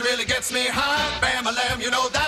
really gets me hot. Bambalam, you know that.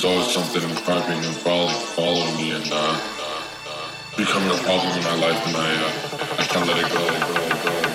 There's always something creeping and following, following me and uh, becoming a problem in my life, and I, uh, I can't let it go. go, go.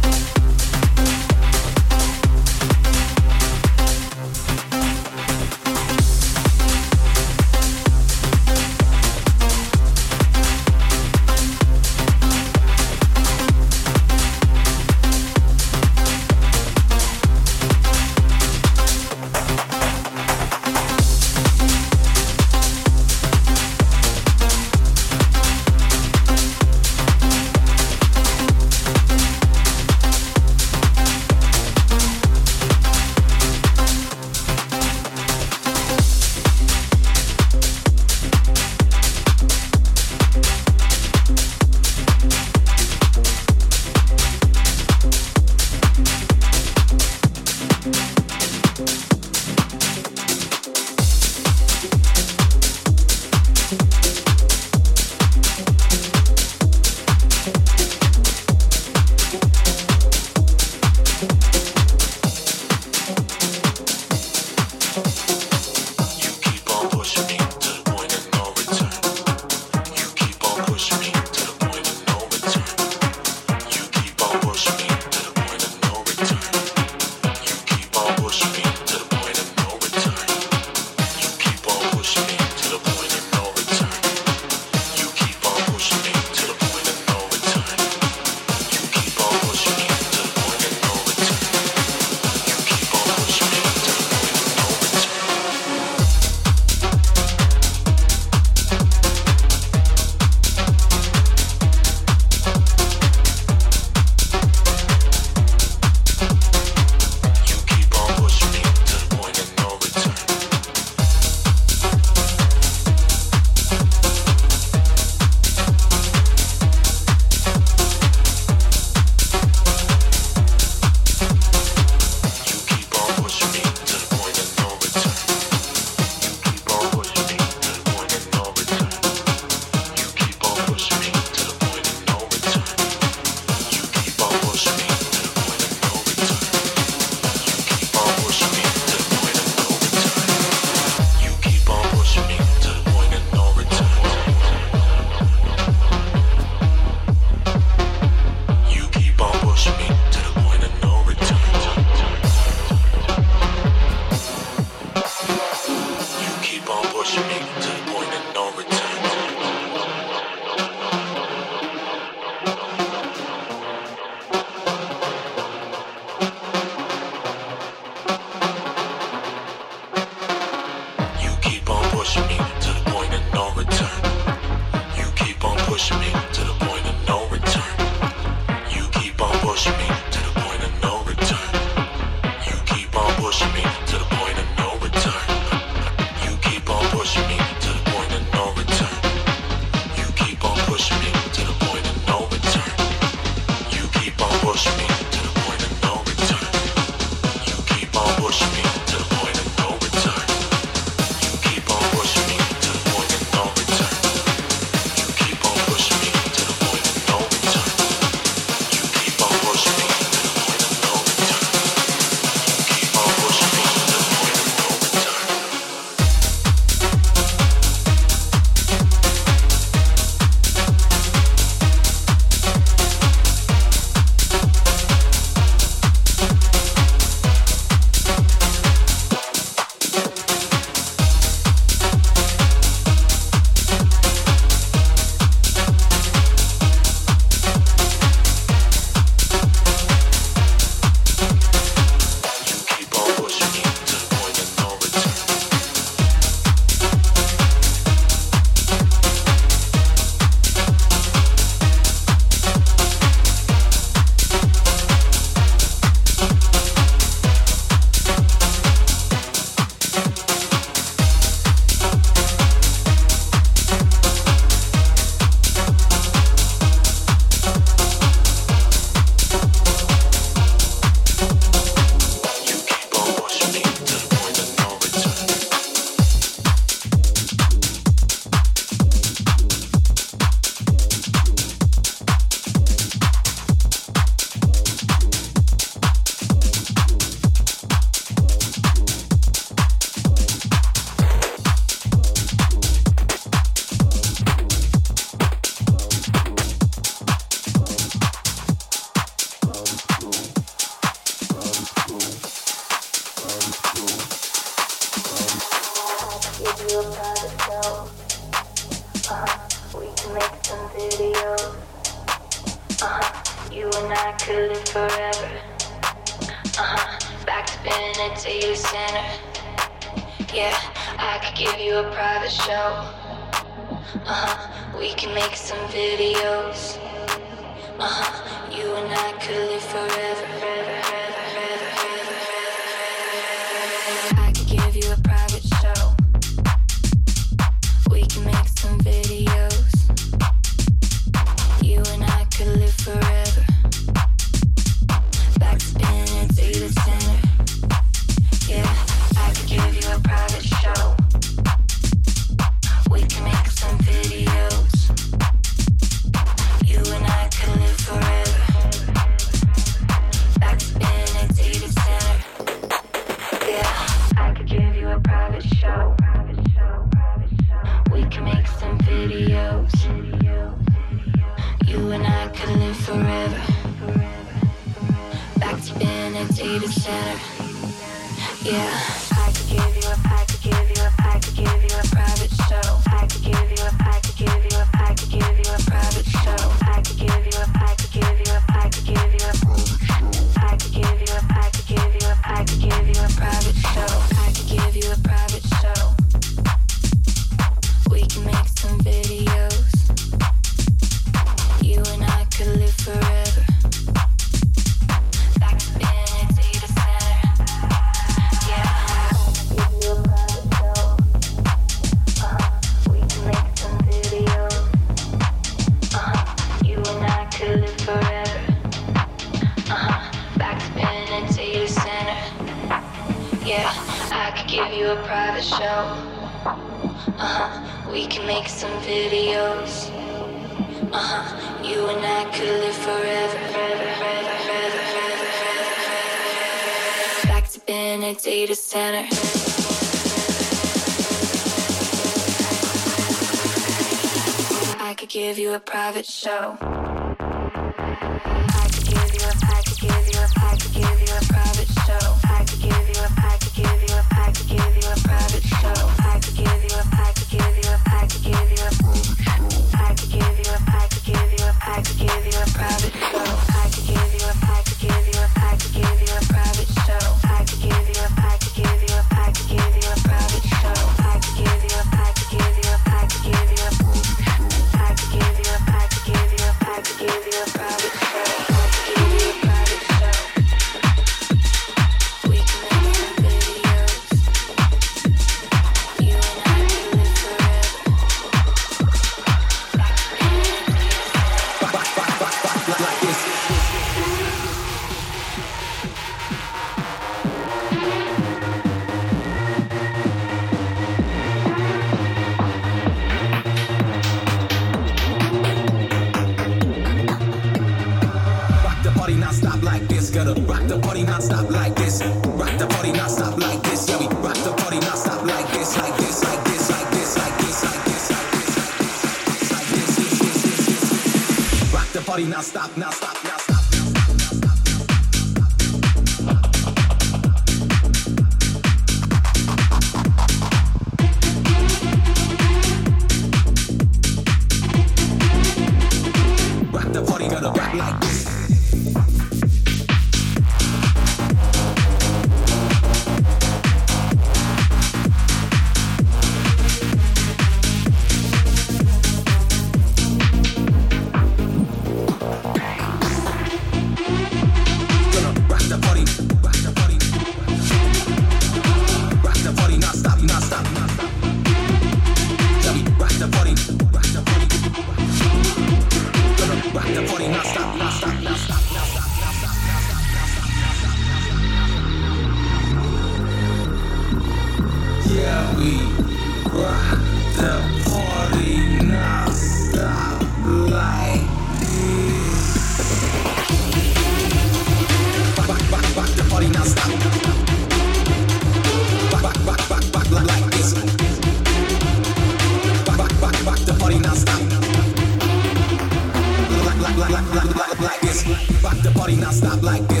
body not stop like this.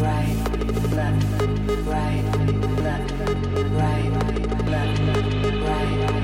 right, left, right, left, right.